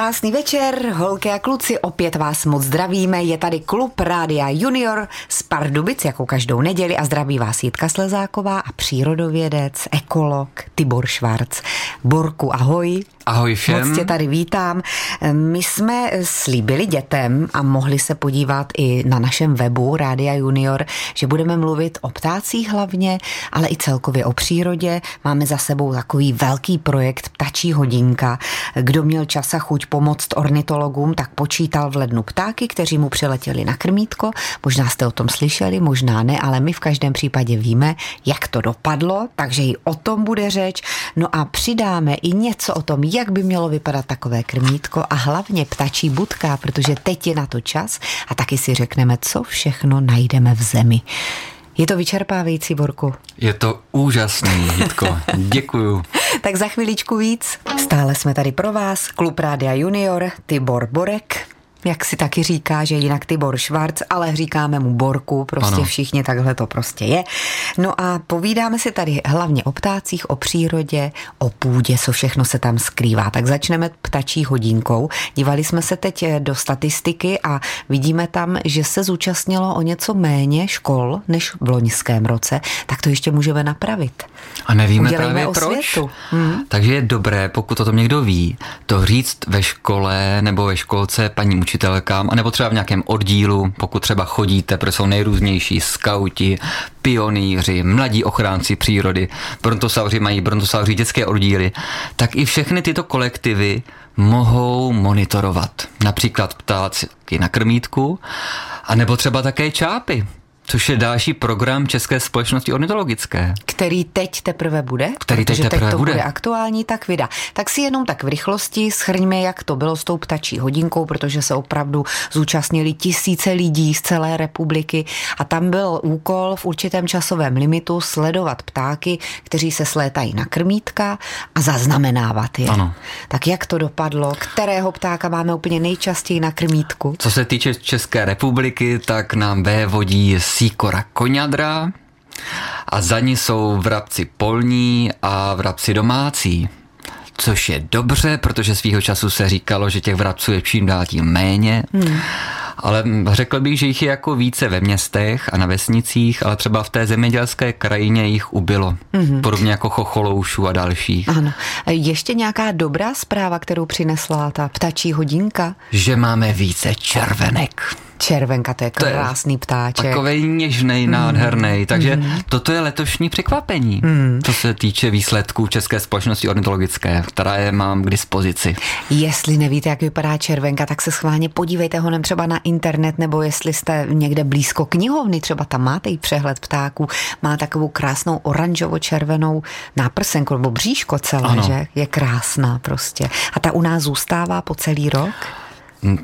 Krásný večer, holky a kluci, opět vás moc zdravíme. Je tady klub Rádia Junior z Pardubic, jako každou neděli a zdraví vás Jitka Slezáková a přírodovědec, ekolog Tibor Švarc. Borku, ahoj. Ahoj všem. Moc tě tady vítám. My jsme slíbili dětem a mohli se podívat i na našem webu Rádia Junior, že budeme mluvit o ptácích hlavně, ale i celkově o přírodě. Máme za sebou takový velký projekt Ptačí hodinka. Kdo měl čas a chuť pomoct ornitologům, tak počítal v lednu ptáky, kteří mu přiletěli na krmítko. Možná jste o tom slyšeli, možná ne, ale my v každém případě víme, jak to dopadlo, takže i o tom bude řeč. No a přidáme i něco o tom, jak by mělo vypadat takové krmítko a hlavně ptačí budka, protože teď je na to čas a taky si řekneme, co všechno najdeme v zemi. Je to vyčerpávající, Borku? Je to úžasný, Jitko. Děkuju. tak za chviličku víc. Stále jsme tady pro vás, Klub Rádia Junior, Tibor Borek jak si taky říká, že jinak Tibor Švarc, ale říkáme mu Borku, prostě ano. všichni takhle to prostě je. No a povídáme si tady hlavně o ptácích, o přírodě, o půdě, co všechno se tam skrývá. Tak začneme ptačí hodinkou. Dívali jsme se teď eh, do statistiky a vidíme tam, že se zúčastnilo o něco méně škol než v loňském roce, tak to ještě můžeme napravit. A nevíme Udělejme právě proč. Hmm. Takže je dobré, pokud o tom někdo ví, to říct ve škole nebo ve školce paní učitelkám, anebo třeba v nějakém oddílu, pokud třeba chodíte, protože jsou nejrůznější skauti, pionýři, mladí ochránci přírody, brontosauři mají brontosauři dětské oddíly, tak i všechny tyto kolektivy mohou monitorovat. Například ptáci na krmítku, anebo třeba také čápy což je další program České společnosti ornitologické. Který teď teprve bude? Který teď teprve teď to bude. bude aktuální, tak vydá. Tak si jenom tak v rychlosti schrňme, jak to bylo s tou ptačí hodinkou, protože se opravdu zúčastnili tisíce lidí z celé republiky a tam byl úkol v určitém časovém limitu sledovat ptáky, kteří se slétají na krmítka a zaznamenávat je. Ano. Tak jak to dopadlo? Kterého ptáka máme úplně nejčastěji na krmítku? Co se týče České republiky, tak nám vévodí síkora koňadra a za ní jsou vrabci polní a vrabci domácí. Což je dobře, protože svýho času se říkalo, že těch vrabců je čím dál tím méně. Hmm ale řekl bych, že jich je jako více ve městech a na vesnicích, ale třeba v té zemědělské krajině jich ubylo. Mm-hmm. Podobně jako chocholoušů a dalších. Ano. Ještě nějaká dobrá zpráva, kterou přinesla ta ptačí hodinka? Že máme více červenek. Červenka, to je krásný to je ptáček. Takový něžný, mm. nádherný. Takže mm. toto je letošní překvapení, mm. co se týče výsledků České společnosti ornitologické, která je mám k dispozici. Jestli nevíte, jak vypadá červenka, tak se schválně podívejte honem třeba na internet, nebo jestli jste někde blízko knihovny, třeba tam máte i přehled ptáků, má takovou krásnou oranžovo-červenou náprsenku nebo bříško celé, ano. že? Je krásná prostě. A ta u nás zůstává po celý rok?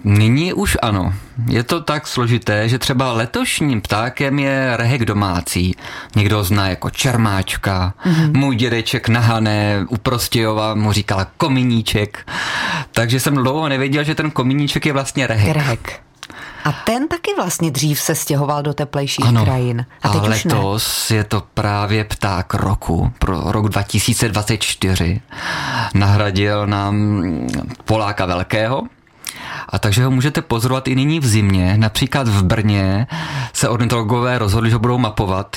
Nyní už ano. Je to tak složité, že třeba letošním ptákem je rehek domácí. Někdo zná jako čermáčka, mm-hmm. můj dědeček nahané u Prostějova mu říkal kominíček. Takže jsem dlouho nevěděl, že ten kominíček je vlastně rehek. Rehek. A ten taky vlastně dřív se stěhoval do teplejších ano, krajin. A teď a letos je to právě pták roku pro rok 2024. Nahradil nám Poláka Velkého, a takže ho můžete pozorovat i nyní v zimě. Například v Brně se ornitologové rozhodli, že budou mapovat.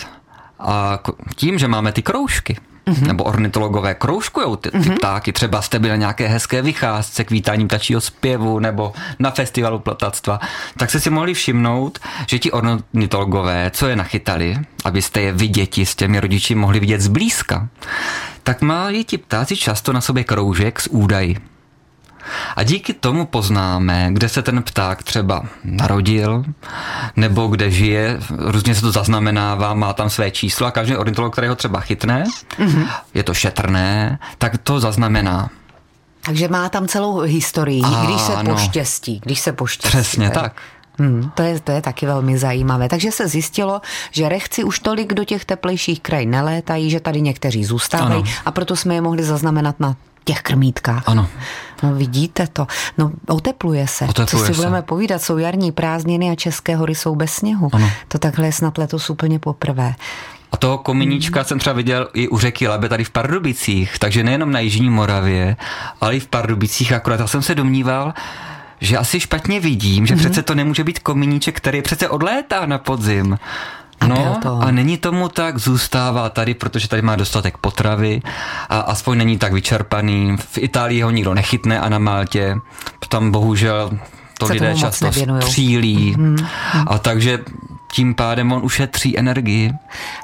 A tím, že máme ty kroužky, mm-hmm. nebo ornitologové kroužkujou ty, ty mm-hmm. ptáky. Třeba jste byli na nějaké hezké vycházce k vítáním ptačího zpěvu nebo na festivalu platactva, tak se si mohli všimnout, že ti ornitologové, co je nachytali, abyste je viděti s těmi rodiči mohli vidět zblízka, tak mají ti ptáci často na sobě kroužek s údaji. A díky tomu poznáme, kde se ten pták třeba narodil, nebo kde žije, různě se to zaznamenává, má tam své číslo a každý ornitolog, který ho třeba chytne, mm-hmm. je to šetrné, tak to zaznamená. Takže má tam celou historii, a, když se no, poštěstí, když se poštěstí. Přesně tak. Hmm, to, je, to je taky velmi zajímavé. Takže se zjistilo, že rechci už tolik do těch teplejších kraj nelétají, že tady někteří zůstávají ano. a proto jsme je mohli zaznamenat na těch krmítkách. Ano. No vidíte to. No otepluje se. Otepluje Co si se. budeme povídat, jsou jarní prázdniny a České hory jsou bez sněhu. Ano. To takhle je snad letos úplně poprvé. A toho komíníčka mm. jsem třeba viděl i u řeky Labe tady v Pardubicích, takže nejenom na Jižní Moravě, ale i v Pardubicích. Akorát já jsem se domníval, že asi špatně vidím, že mm. přece to nemůže být komíníček, který přece odlétá na podzim. A no to. a není tomu tak, zůstává tady, protože tady má dostatek potravy a aspoň není tak vyčerpaný. V Itálii ho nikdo nechytne a na Maltě tam bohužel to Se lidé často nevěnujou. střílí a takže tím pádem on ušetří energii.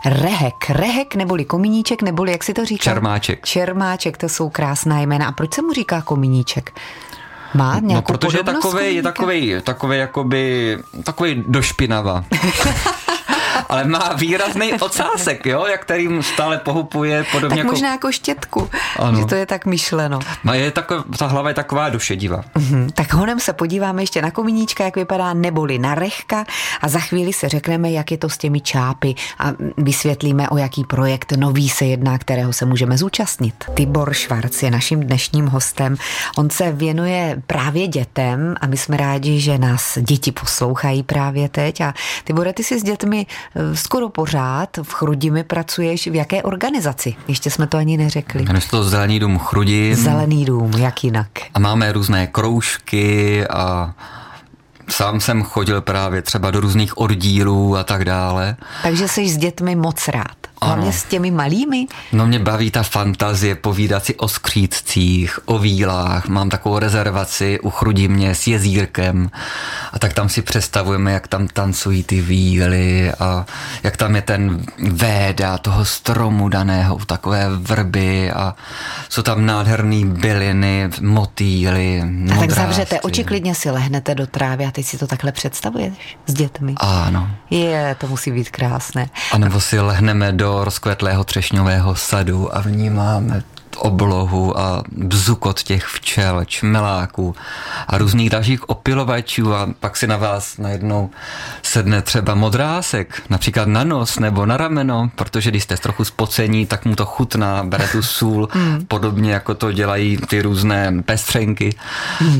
Rehek, rehek neboli komíníček, neboli jak si to říká? Čermáček. Čermáček, to jsou krásná jména. A proč se mu říká komíníček? Má nějakou No, protože je takový, je takový, takový jakoby, takový došpinava. Ale má výrazný ocásek, jo, jak kterým stále pohupuje, podobně Tak jako... možná jako štětku, Ano. že to je tak myšleno. No, je taková, ta hlava je taková došediva. Mhm, Tak honem se podíváme ještě na komíníčka, jak vypadá, neboli na rechka a za chvíli se řekneme, jak je to s těmi čápy a vysvětlíme, o jaký projekt nový se jedná, kterého se můžeme zúčastnit. Tibor Švarc je naším dnešním hostem. On se věnuje právě dětem a my jsme rádi, že nás děti poslouchají právě teď. A Tibore, ty si s dětmi skoro pořád v Chrudimi pracuješ. V jaké organizaci? Ještě jsme to ani neřekli. Jmenuje se to Zelený dům Chrudin. Zelený dům, jak jinak? A máme různé kroužky a sám jsem chodil právě třeba do různých oddílů a tak dále. Takže jsi s dětmi moc rád. Hlavně s těmi malými. No mě baví ta fantazie, povídat si o skřídcích, o vílách. Mám takovou rezervaci u Chrudimě s jezírkem a tak tam si představujeme, jak tam tancují ty víly a jak tam je ten véda toho stromu daného, takové vrby a jsou tam nádherný byliny, motýly, A tak zavřete oči, klidně si lehnete do trávy a teď si to takhle představuješ s dětmi. Ano. Je, to musí být krásné. A nebo si lehneme do rozkvetlého třešňového sadu a vnímáme oblohu a bzukot těch včel, čmeláků a různých dalších opilovačů a pak si na vás najednou sedne třeba modrásek, například na nos nebo na rameno, protože když jste trochu spocení, tak mu to chutná, bere tu sůl, podobně jako to dělají ty různé pestřenky.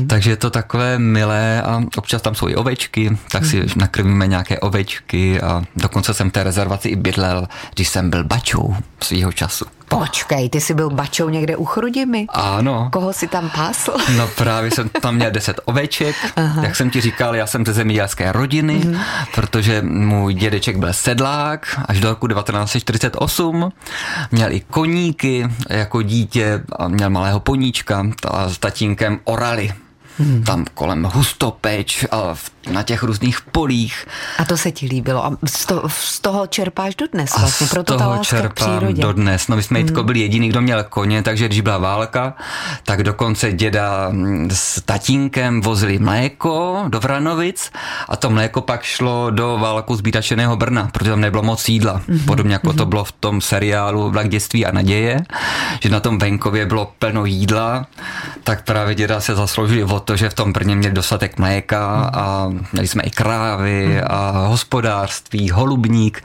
Takže je to takové milé a občas tam jsou i ovečky, tak si nakrmíme nějaké ovečky a dokonce jsem v té rezervaci i bydlel, když jsem byl bačou svýho času. Počkej, ty jsi byl bačou někde u Chrudimi? Ano. Koho si tam pásl? No právě jsem tam měl deset oveček, Aha. jak jsem ti říkal, já jsem ze zemědělské rodiny, mm. protože můj dědeček byl sedlák až do roku 1948, měl i koníky jako dítě a měl malého poníčka a s tatínkem orali. Hmm. Tam kolem hustopeč a na těch různých polích. A to se ti líbilo. A z toho, z toho čerpáš dodnes A vlastně, z proto ta toho láska k čerpám přírodě. Hmm. dodnes. No my jsme mm. byli jediný, kdo měl koně, takže když byla válka, tak dokonce děda mm, s tatínkem vozili mléko do Vranovic a to mléko pak šlo do válku zbítačeného Brna, protože tam nebylo moc jídla. Mhm. Mm. Podobně jako mm. to bylo v tom seriálu Vlak dětství a naděje, že na tom venkově bylo plno jídla, tak právě děda se zasloužili o to, že v tom Brně měli dostatek mléka a měli jsme i krávy a hospodářství, holubník,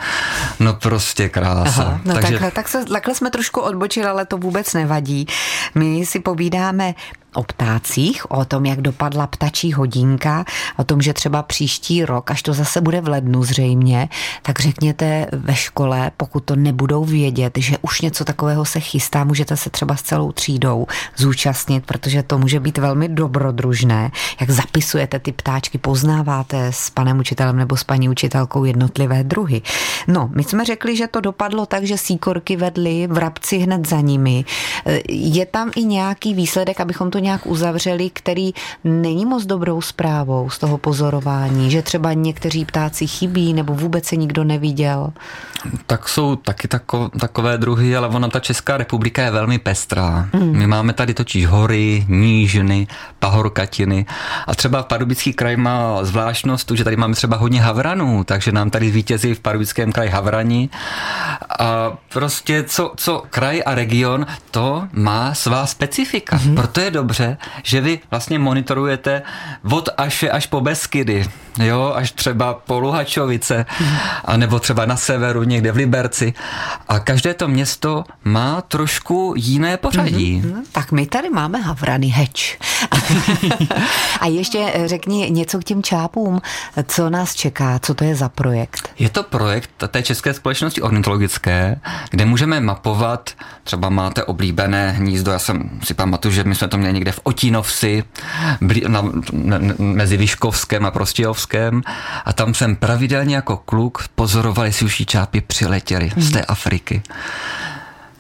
no prostě krása. Aha, no Takže takhle, tak se, takhle jsme trošku odbočili, ale to vůbec nevadí. My si povídáme o ptácích, o tom, jak dopadla ptačí hodinka, o tom, že třeba příští rok, až to zase bude v lednu zřejmě, tak řekněte ve škole, pokud to nebudou vědět, že už něco takového se chystá, můžete se třeba s celou třídou zúčastnit, protože to může být velmi dobrodružné. Jak zapisujete ty ptáčky, poznáváte s panem učitelem nebo s paní učitelkou jednotlivé druhy. No, my jsme řekli, že to dopadlo tak, že síkorky vedly, vrabci hned za nimi. Je tam i nějaký výsledek, abychom to nějak uzavřeli, který není moc dobrou zprávou z toho pozorování, že třeba někteří ptáci chybí nebo vůbec se nikdo neviděl. tak jsou taky tako, takové druhy, ale ona ta Česká republika je velmi pestrá. Mm. My máme tady totiž hory, nížiny, pahorkatiny a třeba Pardubický kraj má zvláštnost že tady máme třeba hodně havranů, takže nám tady vítězí v Pardubickém kraji havrani a prostě co, co kraj a region, to má svá specifika. Mm. Proto je dobře, že vy vlastně monitorujete od Aše až po Beskydy. Jo, až třeba po Luhačovice, a nebo třeba na severu, někde v Liberci. A každé to město má trošku jiné pořadí. Mm-hmm. Tak my tady máme Havrany Heč. a ještě řekni něco k těm čápům, co nás čeká, co to je za projekt? Je to projekt té České společnosti ornitologické, kde můžeme mapovat, třeba máte oblíbené hnízdo, já jsem si pamatuju, že my jsme to měli někde v Otínovsi, na, na, mezi Vyškovském a Prostějovském a tam jsem pravidelně jako kluk pozoroval, jestli už čápy přiletěly z té Afriky.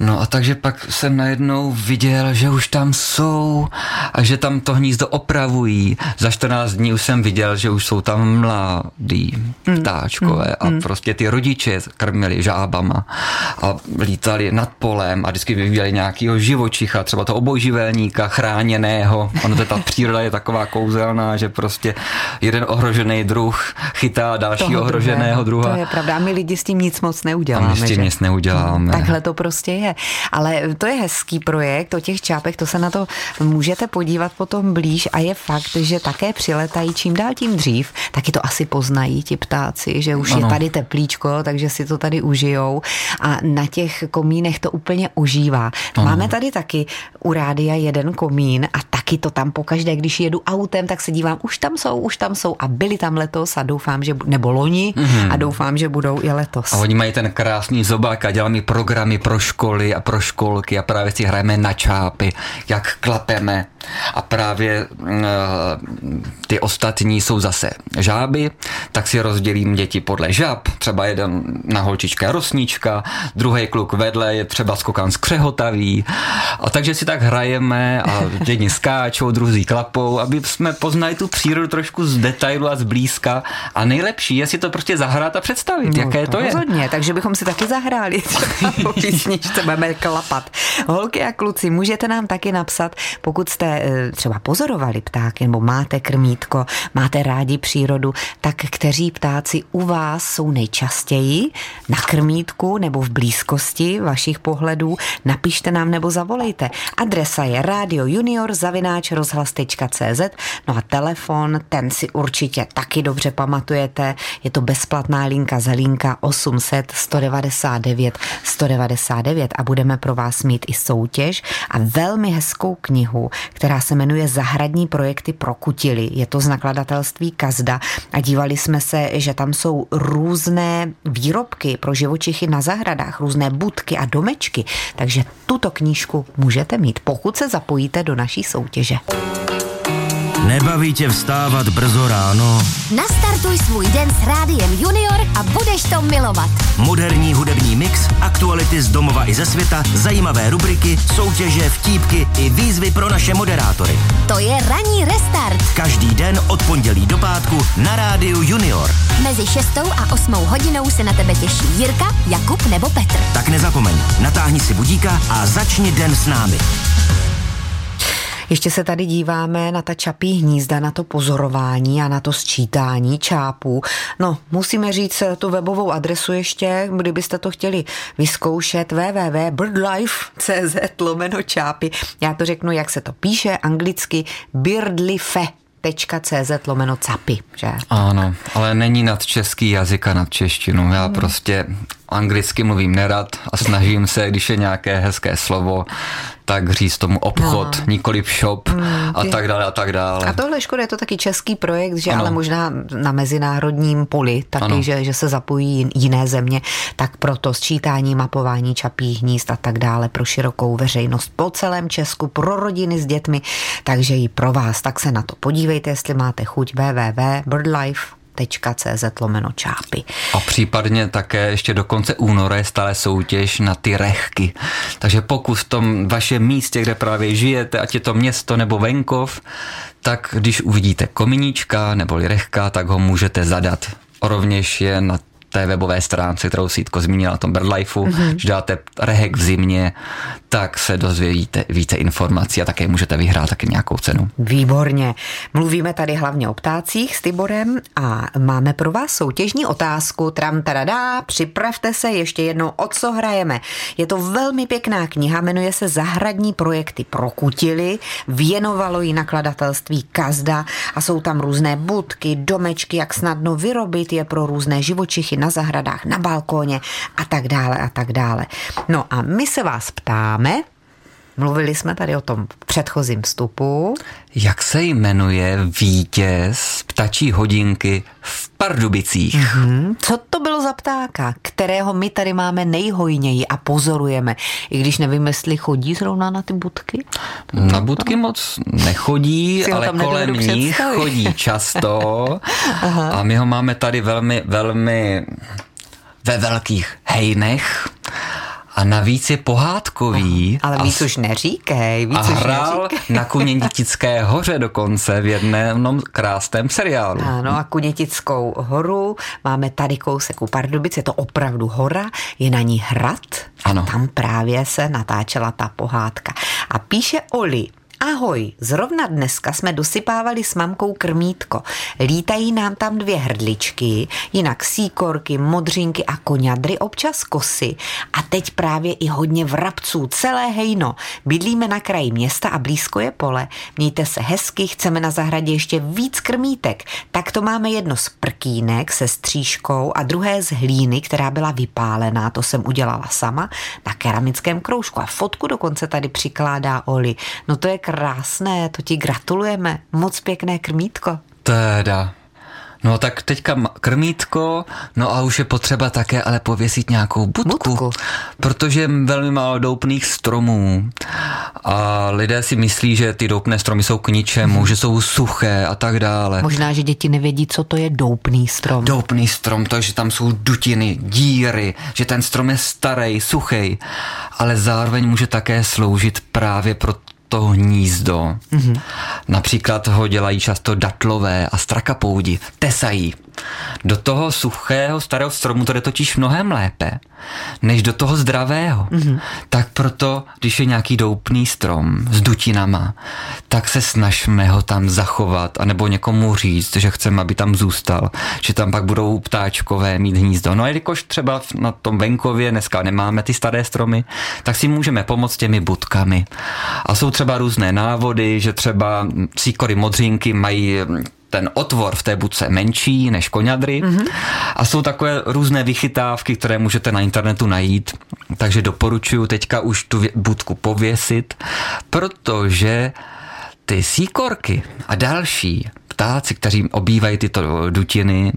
No a takže pak jsem najednou viděl, že už tam jsou a že tam to hnízdo opravují. Za 14 dní už jsem viděl, že už jsou tam mladí hmm. ptáčkové mm, a mm. prostě ty rodiče krmili žábama a lítali nad polem a vždycky vyvíjeli nějakého živočicha, třeba to obojživelníka chráněného. Ono to ta příroda je taková kouzelná, že prostě jeden ohrožený druh chytá dalšího ohroženého druha. To je pravda. A my lidi s tím nic moc neuděláme. A my s tím že? nic neuděláme. Takhle to prostě je. Ale to je hezký projekt o těch čápech, to se na to můžete podívat potom blíž a je fakt, že také přiletají čím dál tím dřív, taky to asi poznají ti ptáci, že už ano. je tady teplíčko, takže si to tady užijou a na těch komínech to úplně užívá. Ano. Máme tady taky u rádia jeden komín a taky to tam pokaždé, když jedu autem, tak se dívám, už tam jsou, už tam jsou a byli tam letos a doufám, že, nebo loni mm-hmm. a doufám, že budou i letos. A oni mají ten krásný zobák a dělají programy pro školy školy a pro školky a právě si hrajeme na čápy, jak klapeme. A právě uh, ty ostatní jsou zase žáby, tak si rozdělím děti podle žáb, třeba jeden na holčička rosnička, druhý kluk vedle je třeba skokan skřehotavý a takže si tak hrajeme a jedni skáčou, druzí klapou, aby jsme poznali tu přírodu trošku z detailu a zblízka a nejlepší je si to prostě zahrát a představit, no, jaké to, to je. Rozhodně, takže bychom si taky zahráli třeba písničce budeme klapat. Holky a kluci, můžete nám taky napsat, pokud jste eh, třeba pozorovali ptáky nebo máte krmítko, máte rádi přírodu, tak kteří ptáci u vás jsou nejčastěji? Na krmítku nebo v blízkosti vašich pohledů, napište nám nebo zavolejte. Adresa je Radio Junior zavináč rozhlas.cz no a telefon, ten si určitě taky dobře pamatujete, je to bezplatná linka Zelínka 800 199 199 a budeme pro vás mít i soutěž a velmi hezkou knihu, která se jmenuje Zahradní projekty pro kutily. Je to z nakladatelství Kazda a dívali jsme se, že tam jsou různé výrobky pro živočichy na zahradách, různé budky a domečky, takže tuto knížku můžete mít, pokud se zapojíte do naší soutěže. Nebaví tě vstávat brzo ráno? Nastartuj svůj den s Rádiem Junior a budeš to milovat. Moderní hudební mix, aktuality z domova i ze světa, zajímavé rubriky, soutěže, vtípky i výzvy pro naše moderátory. To je Ranní restart. Každý den od pondělí do pátku na Rádiu Junior. Mezi 6 a 8 hodinou se na tebe těší Jirka, Jakub nebo Petr. Tak nezapomeň, natáhni si budíka a začni den s námi. Ještě se tady díváme na ta čapí hnízda, na to pozorování a na to sčítání čápů. No, musíme říct tu webovou adresu ještě, kdybyste to chtěli vyzkoušet www.birdlife.cz lomeno čápy. Já to řeknu, jak se to píše anglicky birdlife .cz lomeno capy, že? Ano, ale není nad český jazyk a nad češtinu. Já hmm. prostě anglicky mluvím nerad a snažím se, když je nějaké hezké slovo, tak říct tomu obchod, no. nikoli shop mm, a tak dále a tak dále. A tohle škoda je to taky český projekt, že ano. ale možná na mezinárodním poli taky, že, že se zapojí jiné země, tak proto sčítání, mapování čapí hnízd a tak dále pro širokou veřejnost po celém Česku, pro rodiny s dětmi, takže i pro vás. Tak se na to podívejte, jestli máte chuť www.birdlife cz lomeno čápy. A případně také ještě do konce února je stále soutěž na ty rechky. Takže pokud v tom vašem místě, kde právě žijete, ať je to město nebo venkov, tak když uvidíte kominíčka nebo rechka, tak ho můžete zadat. Rovněž je na té webové stránce, kterou si Jitko zmínila tom BirdLifeu, mm-hmm. když dáte rehek v zimě, tak se dozvědíte více informací a také můžete vyhrát taky nějakou cenu. Výborně. Mluvíme tady hlavně o ptácích s Tiborem a máme pro vás soutěžní otázku. Tram tadadá, připravte se ještě jednou, o co hrajeme. Je to velmi pěkná kniha, jmenuje se Zahradní projekty pro kutily, věnovalo ji nakladatelství Kazda a jsou tam různé budky, domečky, jak snadno vyrobit je pro různé živočichy na zahradách, na balkóně a tak dále a tak dále. No a my se vás ptáme, Mluvili jsme tady o tom předchozím vstupu. Jak se jmenuje vítěz ptačí hodinky v Pardubicích? Mm-hmm. Co to bylo za ptáka, kterého my tady máme nejhojněji a pozorujeme, i když nevím, jestli chodí zrovna na ty budky? Na budky moc nechodí, ale kolem nich chodí často a my ho máme tady velmi, velmi ve velkých hejnech a navíc je pohádkový. Ale víc a, už neříkej. Víc a hrál neříkej. na Kunětické hoře dokonce v jednom krásném seriálu. Ano a Kunětickou horu máme tady kousek u Pardubic, je to opravdu hora, je na ní hrad. Ano. A tam právě se natáčela ta pohádka. A píše Oli, Ahoj, zrovna dneska jsme dosypávali s mamkou krmítko. Lítají nám tam dvě hrdličky, jinak síkorky, modřinky a koňadry, občas kosy. A teď právě i hodně vrabců, celé hejno. Bydlíme na kraji města a blízko je pole. Mějte se hezky, chceme na zahradě ještě víc krmítek. Tak to máme jedno z prkínek se střížkou a druhé z hlíny, která byla vypálená, to jsem udělala sama, na keramickém kroužku. A fotku dokonce tady přikládá Oli. No to je krásné, to ti gratulujeme. Moc pěkné krmítko. Teda. No tak teďka krmítko, no a už je potřeba také ale pověsit nějakou budku, budku. protože je velmi málo doupných stromů a lidé si myslí, že ty doupné stromy jsou k ničemu, hmm. že jsou suché a tak dále. Možná, že děti nevědí, co to je doupný strom. Doupný strom, to je, že tam jsou dutiny, díry, že ten strom je starý, suchý, ale zároveň může také sloužit právě pro to hnízdo. Mm-hmm. Například ho dělají často datlové a strakapoudi, tesají. Do toho suchého starého stromu to jde totiž mnohem lépe, než do toho zdravého. Mm-hmm. Tak proto, když je nějaký doupný strom s dutinama, tak se snažme ho tam zachovat, anebo někomu říct, že chceme, aby tam zůstal, že tam pak budou ptáčkové mít hnízdo. No a jelikož třeba na tom venkově dneska nemáme ty staré stromy, tak si můžeme pomoct těmi budkami. A jsou třeba různé návody, že třeba cíkory modřinky mají ten otvor v té budce menší než koňadry mm-hmm. a jsou takové různé vychytávky, které můžete na internetu najít, takže doporučuji teďka už tu budku pověsit, protože ty síkorky a další ptáci, kteří obývají tyto dutiny,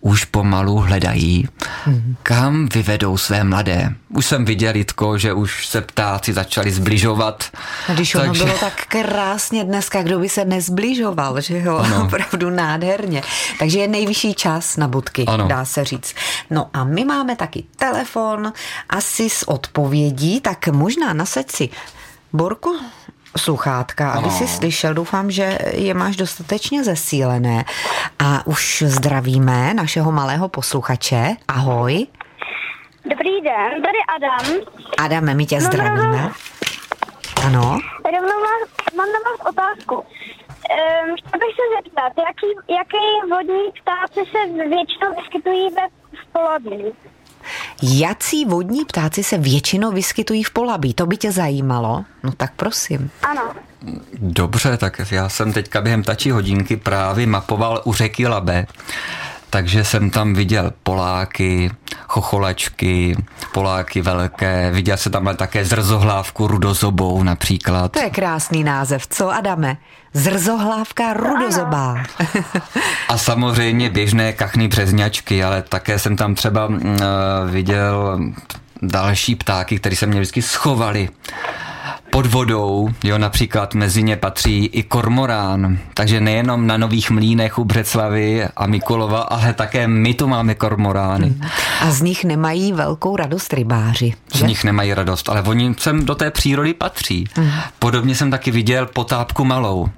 už pomalu hledají, mm. kam vyvedou své mladé. Už jsem viděl, Jitko, že už se ptáci začali zbližovat. A když takže... ono bylo tak krásně dneska, kdo by se nezbližoval, že jo, ano. opravdu nádherně. Takže je nejvyšší čas na budky, ano. dá se říct. No a my máme taky telefon, asi s odpovědí, tak možná nasaď si Borku, sluchátka, aby si slyšel. Doufám, že je máš dostatečně zesílené. A už zdravíme našeho malého posluchače. Ahoj. Dobrý den, tady Adam. Adame, my tě zdravíme. Ano? Rovnou vás, mám na vás otázku. Um, chtěl bych se zeptat, jaký, jaký vodní ptáci se většinou vyskytují ve v Polabí? Jací vodní ptáci se většinou vyskytují v Polabí? To by tě zajímalo? No tak prosím. Ano. Dobře, tak já jsem teďka během tačí hodinky právě mapoval u řeky Labe takže jsem tam viděl Poláky, chocholačky, Poláky velké, viděl jsem tam také zrzohlávku rudozobou například. To je krásný název, co Adame? Zrzohlávka rudozobá. A samozřejmě běžné kachny březňačky, ale také jsem tam třeba uh, viděl další ptáky, které se mě vždycky schovaly pod vodou, jo, například mezi ně patří i kormorán, takže nejenom na Nových mlínech u Břeclavy a Mikulova, ale také my tu máme kormorány. Hmm. A z nich nemají velkou radost rybáři. Že? Z nich nemají radost, ale oni sem do té přírody patří. Hmm. Podobně jsem taky viděl potápku malou.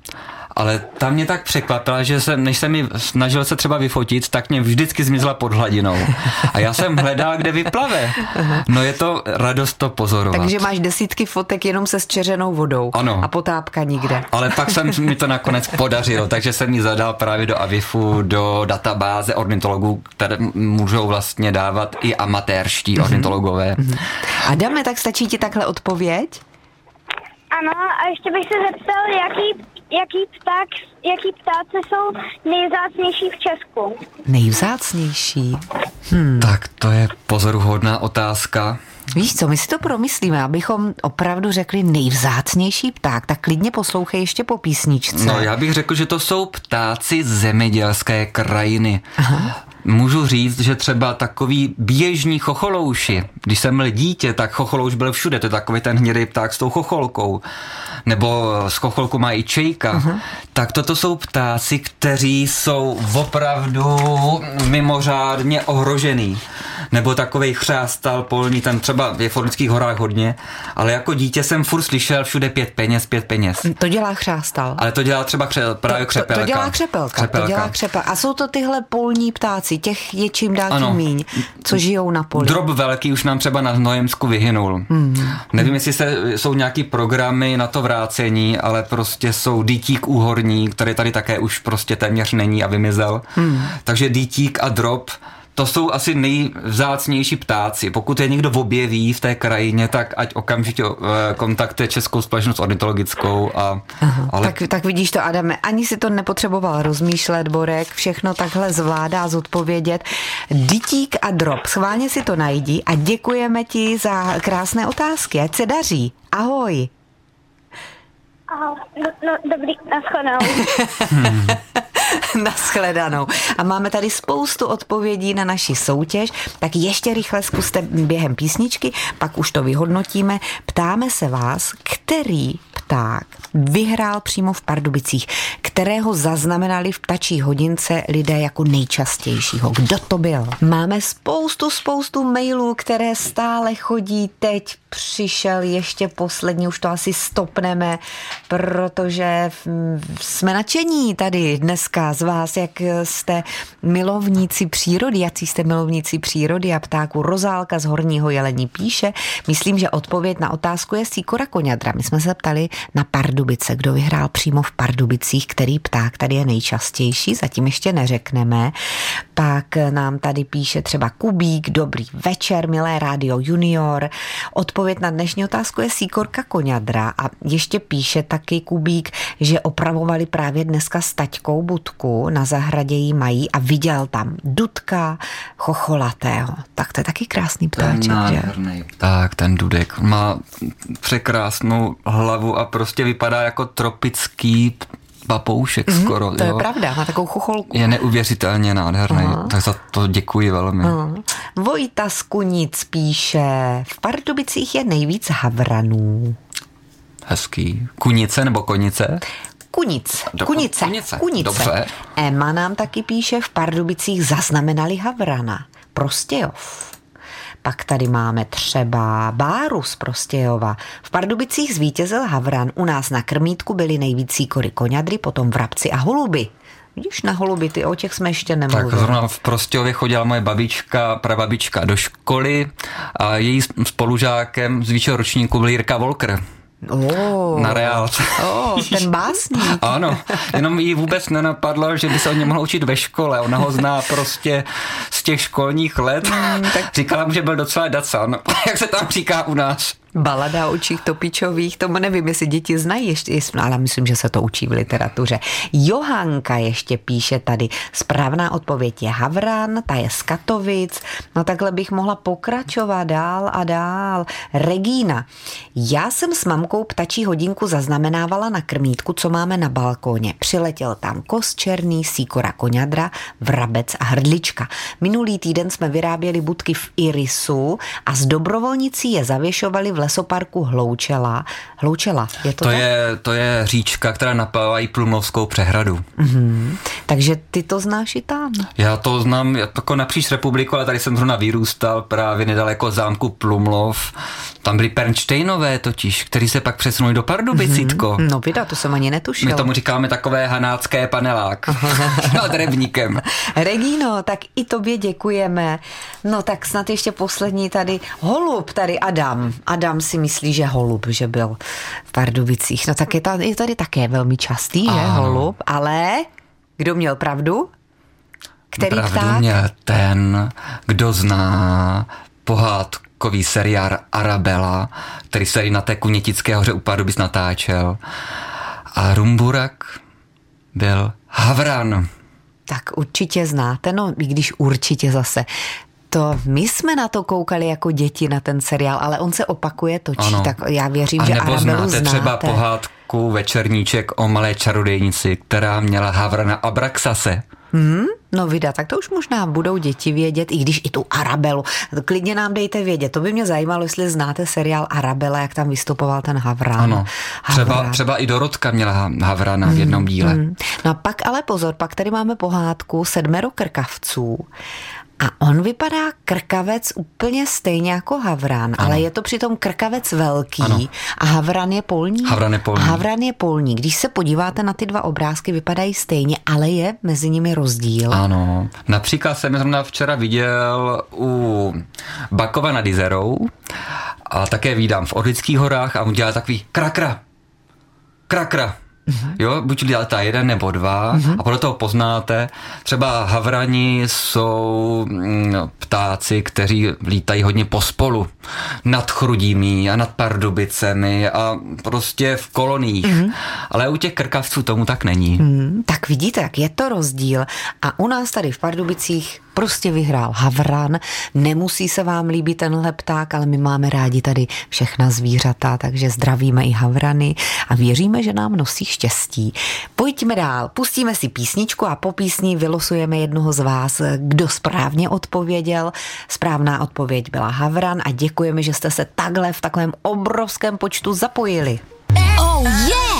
Ale ta mě tak překvapila, že jsem, než jsem mi snažil se třeba vyfotit, tak mě vždycky zmizela pod hladinou. A já jsem hledal, kde vyplave. No je to radost to pozorovat. Takže máš desítky fotek jenom se zčeřenou vodou. Ano. A potápka nikde. Ale pak jsem mi to nakonec podařil, takže jsem mi zadal právě do Avifu, do databáze ornitologů, které můžou vlastně dávat i amatérští Mhm. ornitologové. Adame, tak stačí ti takhle odpověď? Ano, a ještě bych se zeptal, jaký, jaký, pták, jaký ptáci jsou nejvzácnější v Česku? Nejvzácnější. Tak to je pozoruhodná otázka. Víš co, my si to promyslíme, abychom opravdu řekli nejvzácnější pták, tak klidně poslouchej ještě po písničce. No já bych řekl, že to jsou ptáci zemědělské krajiny. Aha. Můžu říct, že třeba takový běžní chocholouši, když jsem byl dítě, tak chocholouš byl všude, to je takový ten hnědý pták s tou chocholkou, nebo z chocholku má i čejka, Aha. tak toto jsou ptáci, kteří jsou opravdu mimořádně ohrožený. Nebo takový chřástal polní, ten třeba je v Orlických horách hodně, ale jako dítě jsem furt slyšel všude pět peněz, pět peněz. To dělá chřástal. Ale to dělá třeba kře, právě to, křepelka. to dělá křepelka, křepelka. To dělá křepelka. A jsou to tyhle polní ptáci, těch je čím dál tím míň, co žijou na poli. Drob velký už nám třeba na Znojemsku vyhynul. Hmm. Nevím, jestli se, jsou nějaký programy na to vrácení, ale prostě jsou dýtík úhorní, který tady také už prostě téměř není a vymizel. Hmm. Takže dýtík a drop to jsou asi nejvzácnější ptáci. Pokud je někdo objeví v té krajině, tak ať okamžitě kontaktuje Českou společnost ornitologickou. A, Aha, ale... tak, tak vidíš to, Adame, ani si to nepotřeboval rozmýšlet, Borek, všechno takhle zvládá zodpovědět. Dytík a drop, schválně si to najdi a děkujeme ti za krásné otázky, ať se daří. Ahoj. Aha, no, no dobrý, naschledanou. Naschledanou. A máme tady spoustu odpovědí na naši soutěž, tak ještě rychle zkuste během písničky, pak už to vyhodnotíme. Ptáme se vás, který pták vyhrál přímo v Pardubicích, kterého zaznamenali v ptačí hodince lidé jako nejčastějšího. Kdo to byl? Máme spoustu, spoustu mailů, které stále chodí teď. Přišel ještě poslední, už to asi stopneme, protože jsme nadšení tady dneska z vás, jak jste milovníci přírody, jaký jste milovníci přírody a ptáku. Rozálka z Horního jelení píše, myslím, že odpověď na otázku je Sikora Koňadra. My jsme se ptali na Pardubice, kdo vyhrál přímo v Pardubicích, který pták tady je nejčastější, zatím ještě neřekneme. Pak nám tady píše třeba Kubík, dobrý večer, milé rádio junior. Odpověď na dnešní otázku je Síkorka Koňadra a ještě píše taky Kubík, že opravovali právě dneska s taťkou budku, na zahradě jí mají a viděl tam dudka chocholatého. Tak to je taky krásný ptáček, že? Tak, ten dudek má překrásnou hlavu a prostě vypadá jako tropický papoušek mm-hmm, skoro. To jo. je pravda, má takovou chocholku. Je neuvěřitelně nádherný, Aha. tak za to děkuji velmi. Aha. Vojta Skunic píše, v Pardubicích je nejvíc havranů. Hezký. Kunice nebo konice? Kunic, Do, kunice, kunice. kunice. Dobře. Emma nám taky píše, v Pardubicích zaznamenali havrana. Prostějov. Pak tady máme třeba Báru z Prostějova. V Pardubicích zvítězil Havran. U nás na krmítku byly nejvíc síkory koňadry, potom vrabci a holuby. Vidíš na holuby, ty o těch jsme ještě nemluvili. Tak zrovna v Prostějově chodila moje babička, prababička do školy a její spolužákem z výššího ročníku byl Jirka Volker. Oh, na reál. Oh, ten básník. ano, jenom jí vůbec nenapadlo, že by se o něm mohla učit ve škole. Ona ho zná prostě z těch školních let. Mm, tak... Říkala mu, že byl docela dacan, jak se tam říká u nás. Balada o očích topičových, to nevím, jestli děti znají ještě, ale myslím, že se to učí v literatuře. Johanka ještě píše tady, správná odpověď je Havran, ta je z Katovic, no takhle bych mohla pokračovat dál a dál. Regína, já jsem s mamkou ptačí hodinku zaznamenávala na krmítku, co máme na balkóně. Přiletěl tam kos černý, síkora koňadra, vrabec a hrdlička. Minulý týden jsme vyráběli budky v Irisu a z dobrovolnicí je zavěšovali v lesoparku Hloučela. Hloučela, je to to tak? Je, to je říčka, která napává i Plumlovskou přehradu. Mm-hmm. Takže ty to znáš i tam? Já to znám jako napříč republiku, ale tady jsem zrovna vyrůstal právě nedaleko zámku Plumlov, Tam byli Pernštejnové totiž, který se pak přesunuli do Pardubicítko. Mm-hmm. No vida, to jsem ani netušila. My tomu říkáme takové hanácké panelák nad rybníkem. Regino, tak i tobě děkujeme. No tak snad ještě poslední tady. Holub, tady Adam. Adam si myslí, že holub, že byl v Pardubicích. No tak je tady, je tady také velmi častý, že Ano. holub. Ale kdo měl pravdu? Který Pravdu pták? měl ten, kdo zná pohádkový seriál Arabela, který se tady na té Kunětické hoře u Pardubic natáčel. A Rumburak byl Havran. Tak určitě znáte, no i když určitě zase. To my jsme na to koukali jako děti na ten seriál, ale on se opakuje, točí, Ano. tak já věřím, A že nebo Arabelu znáte znáte. třeba pohádku Večerníček o malé čarodějnici, která měla Havrana Abraxase. Hmm, no vida, tak to už možná budou děti vědět, i když i tu Arabelu. Klidně nám dejte vědět, to by mě zajímalo, jestli znáte seriál Arabela, jak tam vystupoval ten Havran. Ano, třeba, Havran. třeba i Dorotka měla Ha- Havrana v jednom díle. Hmm. No a pak ale pozor, pak tady máme pohádku Sedmero krkavců. A on vypadá krkavec úplně stejně jako Havran, ano. ale je to přitom krkavec velký Ano. a Havran je polní. Havran je polní. A Havran je polní. Když se podíváte na ty dva obrázky, vypadají stejně, ale je mezi nimi rozdíl. Ano. Například jsem zrovna včera viděl u Bakova nad Izerou a také vídám v Orlických horách a on dělá takový krakra. Krakra. Jo, buď létá jeden nebo dva a podle toho poznáte. Třeba havrani jsou mm, ptáci, kteří lítají hodně pospolu. Nad Chrudímí a nad Pardubicemi a prostě v koloních. Ale u těch krkavců tomu tak není. Hmm, tak vidíte, jak je to rozdíl. A u nás tady v Pardubicích prostě vyhrál Havran. Nemusí se vám líbit tenhle pták, ale my máme rádi tady všechna zvířata, takže zdravíme i Havrany a věříme, že nám nosí štěstí. Pojďme dál, pustíme si písničku a po písni vylosujeme jednoho z vás, kdo správně odpověděl. Správná odpověď byla Havran a děkujeme, že jste se takhle v takovém obrovském počtu zapojili. Oh yeah!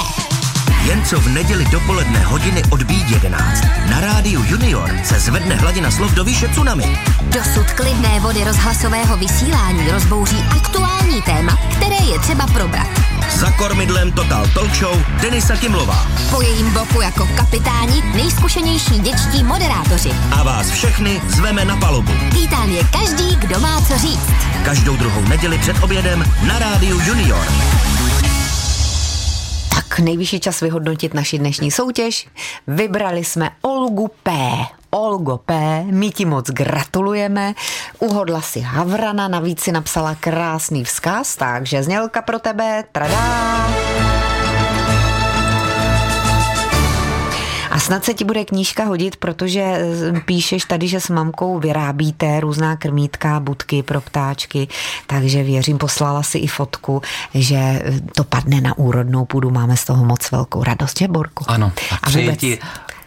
Jen co v neděli dopoledne hodiny odbíjí 11. Na rádiu Junior se zvedne hladina slov do výše tsunami. Dosud klidné vody rozhlasového vysílání rozbouří aktuální téma, které je třeba probrat. Za kormidlem Total Talk Show Denisa Kimlová. Po jejím boku jako kapitáni nejzkušenější dětští moderátoři. A vás všechny zveme na palubu. Vítán je každý, kdo má co říct. Každou druhou neděli před obědem na rádiu Junior. Tak nejvyšší čas vyhodnotit naši dnešní soutěž. Vybrali jsme Olgu P. Olgo P. My ti moc gratulujeme. Uhodla si Havrana, navíc si napsala krásný vzkaz, takže znělka pro tebe. Tradá! Snad se ti bude knížka hodit, protože eh, píšeš tady, že s mamkou vyrábíte různá krmítka, budky pro ptáčky, takže věřím, poslala si i fotku, že eh, to padne na úrodnou půdu. Máme z toho moc velkou radost, že Borku? Ano, a A přeji vůbec- ti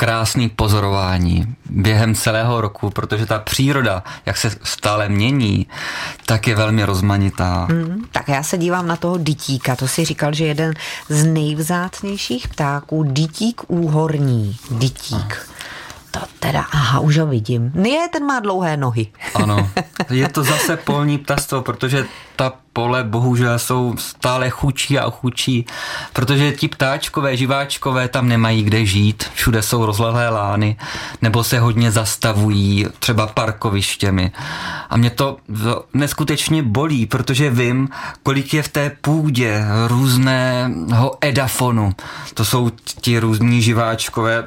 krásný pozorování během celého roku, protože ta příroda, jak se stále mění, tak je velmi rozmanitá. Hmm, tak já se dívám na toho dytíka. To si říkal, že jeden z nejvzácnějších ptáků, dytík úhorní. Dytík. To teda, aha, už ho vidím. Je, ten má dlouhé nohy. Ano, je to zase polní ptastvo, protože ta pole bohužel jsou stále chučí a chučí, protože ti ptáčkové, živáčkové tam nemají kde žít, všude jsou rozlehlé lány, nebo se hodně zastavují třeba parkovištěmi. A mě to neskutečně bolí, protože vím, kolik je v té půdě různého edafonu. To jsou ti různí živáčkové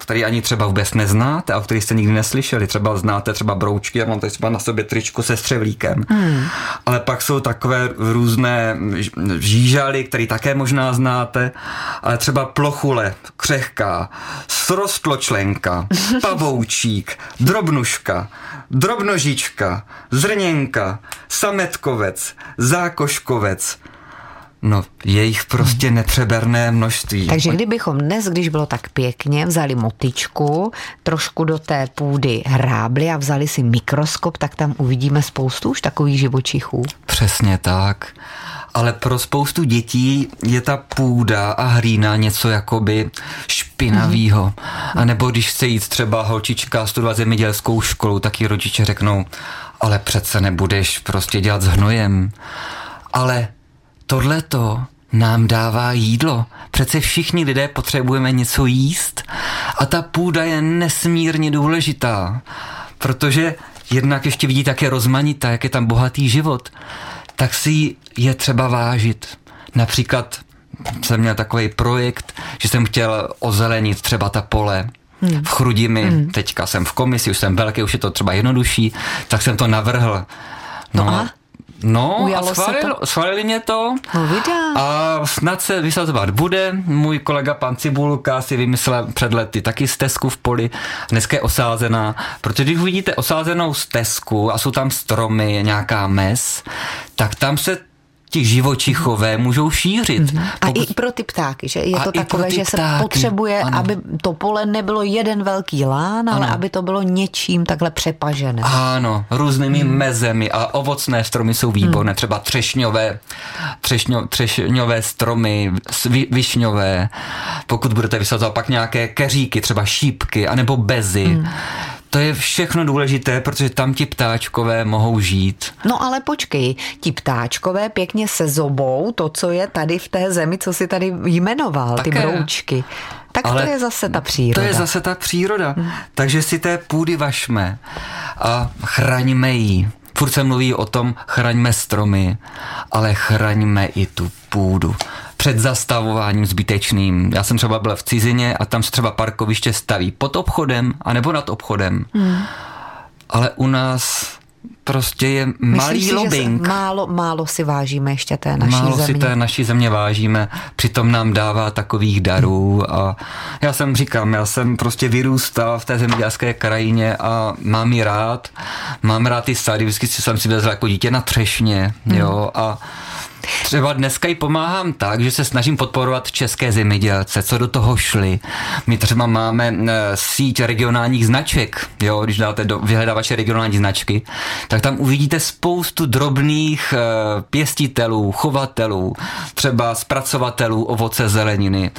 který ani třeba vůbec neznáte a o kterých jste nikdy neslyšeli. Třeba znáte třeba broučky, já mám tady třeba na sobě tričko se střevlíkem. Hmm. Ale pak jsou takové různé žížaly, které také možná znáte, ale třeba plochule, křehká, srostločlenka, pavoučík, drobnuška, drobnožička, zrněnka, sametkovec, zákoškovec, No, je jich prostě nepřeberné množství. Takže kdybychom dnes, když bylo tak pěkně, vzali motičku, trošku do té půdy hrábli a vzali si mikroskop, tak tam uvidíme spoustu už takových živočichů. Přesně tak. Ale pro spoustu dětí je ta půda a hlína něco jakoby špinavýho. A nebo když chce jít třeba holčička studovat zemědělskou školu, tak jí rodiče řeknou, ale přece nebudeš prostě dělat s hnojem. Ale tohleto nám dává jídlo. Přece všichni lidé potřebujeme něco jíst a ta půda je nesmírně důležitá, protože jednak ještě vidí, jak je rozmanitá, jak je tam bohatý život, tak si je třeba vážit. Například jsem měl takový projekt, že jsem chtěl ozelenit třeba ta pole, Hmm. v Chrudimi, hmm. teďka jsem v komisi, už jsem velký, už je to třeba jednodušší, tak jsem to navrhl. No, no a? No, Ujalo a schválil, to? schválili mě to no, a snad se vysazovat bude. Můj kolega pan Cibulka si vymyslel před lety taky stezku v poli, dneska je osázená, protože když uvidíte osázenou stezku a jsou tam stromy, nějaká mes, tak tam se ti živočichové můžou šířit. Mm-hmm. A Pokud... i pro ty ptáky, že je to takové, že ptáky. se potřebuje, ano. aby to pole nebylo jeden velký lán, ale ano. aby to bylo něčím takhle přepažené. Ano, různými mm. mezemi a ovocné stromy jsou výborné, mm. třeba třešňové, třešňo, třešňové stromy, višňové, pokud budete vysazovat pak nějaké keříky, třeba šípky, anebo bezy. Mm. To je všechno důležité, protože tam ti ptáčkové mohou žít. No ale počkej, ti ptáčkové pěkně se zobou, to, co je tady v té zemi, co si tady jmenoval, Také. ty broučky. Tak ale to je zase ta příroda. To je zase ta příroda. Hmm. Takže si té půdy vašme a chraňme ji. Furt se mluví o tom, chraňme stromy, ale chraňme i tu půdu před zastavováním zbytečným. Já jsem třeba byl v cizině a tam se třeba parkoviště staví pod obchodem a nebo nad obchodem. Hmm. Ale u nás prostě je malý Myslíš lobbying. Si, málo, málo si vážíme ještě té naší málo země. si té naší země vážíme, přitom nám dává takových darů a já jsem říkám, já jsem prostě vyrůstal v té zemědělské krajině a mám ji rád, mám rád ty sady, vždycky jsem si vezl jako dítě na třešně, hmm. jo, a Třeba dneska i pomáhám tak, že se snažím podporovat české zemědělce, co do toho šli. My třeba máme eh, síť regionálních značek, jo, když dáte do vyhledávače regionální značky, tak tam uvidíte spoustu drobných eh, pěstitelů, chovatelů, třeba zpracovatelů ovoce, zeleniny,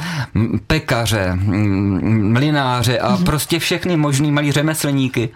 pekaře, mlináře a mm-hmm. prostě všechny možný malí řemeslníky.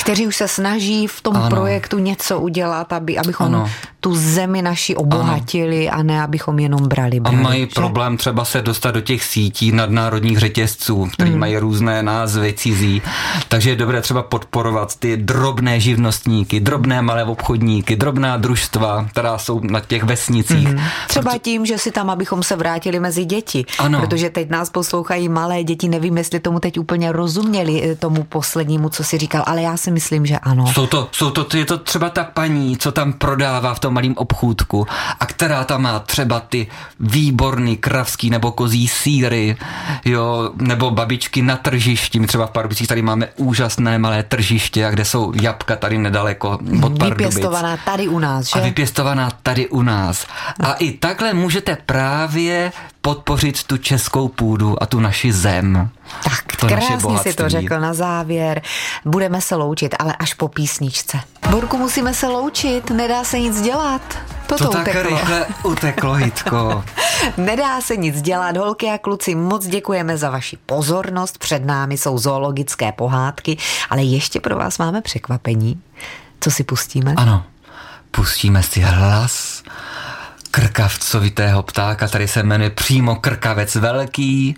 Kteří už se snaží v tom ano. projektu něco udělat, aby, abychom ano. tu zemi naši obohatili platili a ne, abychom jenom brali. brali a mají že? problém třeba se dostat do těch sítí nadnárodních řetězců, který hmm. mají různé názvy cizí. Takže je dobré třeba podporovat ty drobné živnostníky, drobné malé obchodníky, drobná družstva, která jsou na těch vesnicích. Hmm. Třeba Proto... tím, že si tam, abychom se vrátili mezi děti. Ano. Protože teď nás poslouchají malé děti, nevím, jestli tomu teď úplně rozuměli, eh, tomu poslednímu, co si říkal, ale já si myslím, že ano. Jsou to, jsou to, je to třeba ta paní, co tam prodává v tom malém obchůdku a která tam má třeba ty výborný kravský nebo kozí síry, jo, nebo babičky na tržišti. My třeba v Pardubicích tady máme úžasné malé tržiště, kde jsou jabka tady nedaleko od Pardubic. Vypěstovaná tady u nás, že? A vypěstovaná tady u nás. A i takhle můžete právě podpořit tu českou půdu a tu naši zem. Tak, to krásně si to řekl na závěr. Budeme se loučit, ale až po písničce. Borku, musíme se loučit, nedá se nic dělat. Toto to tak uteklo. rychle uteklo, Hitko. Nedá se nic dělat, holky a kluci, moc děkujeme za vaši pozornost. Před námi jsou zoologické pohádky, ale ještě pro vás máme překvapení. Co si pustíme? Ano, pustíme si hlas krkavcovitého ptáka, tady se jmenuje přímo krkavec velký.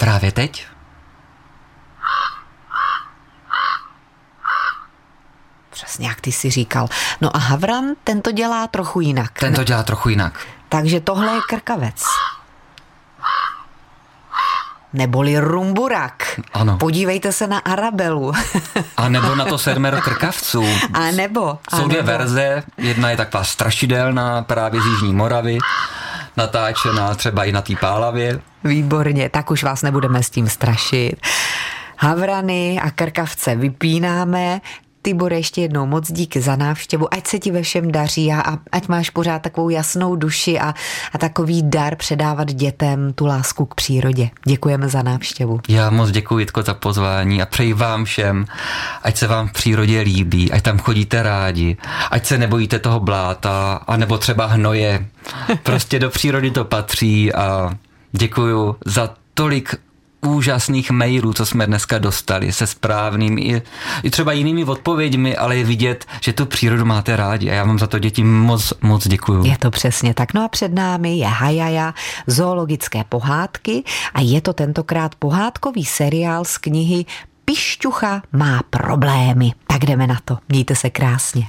Právě teď Přesně jak ty si říkal. No a Havran, ten to dělá trochu jinak. Ten to dělá trochu jinak. Takže tohle je krkavec. Neboli rumburak. Ano. Podívejte se na Arabelu. a nebo na to sedmero krkavců. A nebo. Jsou dvě verze. Jedna je taková strašidelná, právě z Jižní Moravy natáčená třeba i na té pálavě. Výborně, tak už vás nebudeme s tím strašit. Havrany a krkavce vypínáme, Tibor, ještě jednou moc díky za návštěvu, ať se ti ve všem daří a, a ať máš pořád takovou jasnou duši a, a takový dar předávat dětem tu lásku k přírodě. Děkujeme za návštěvu. Já moc děkuji Jitko za pozvání a přeji vám všem, ať se vám v přírodě líbí, ať tam chodíte rádi, ať se nebojíte toho bláta, anebo třeba hnoje. Prostě do přírody to patří a děkuji za tolik úžasných mailů, co jsme dneska dostali, se správnými i, i třeba jinými odpověďmi, ale je vidět, že tu přírodu máte rádi a já vám za to děti moc, moc děkuju. Je to přesně tak. No a před námi je Hajaja, zoologické pohádky a je to tentokrát pohádkový seriál z knihy Pišťucha má problémy. Tak jdeme na to. Mějte se krásně.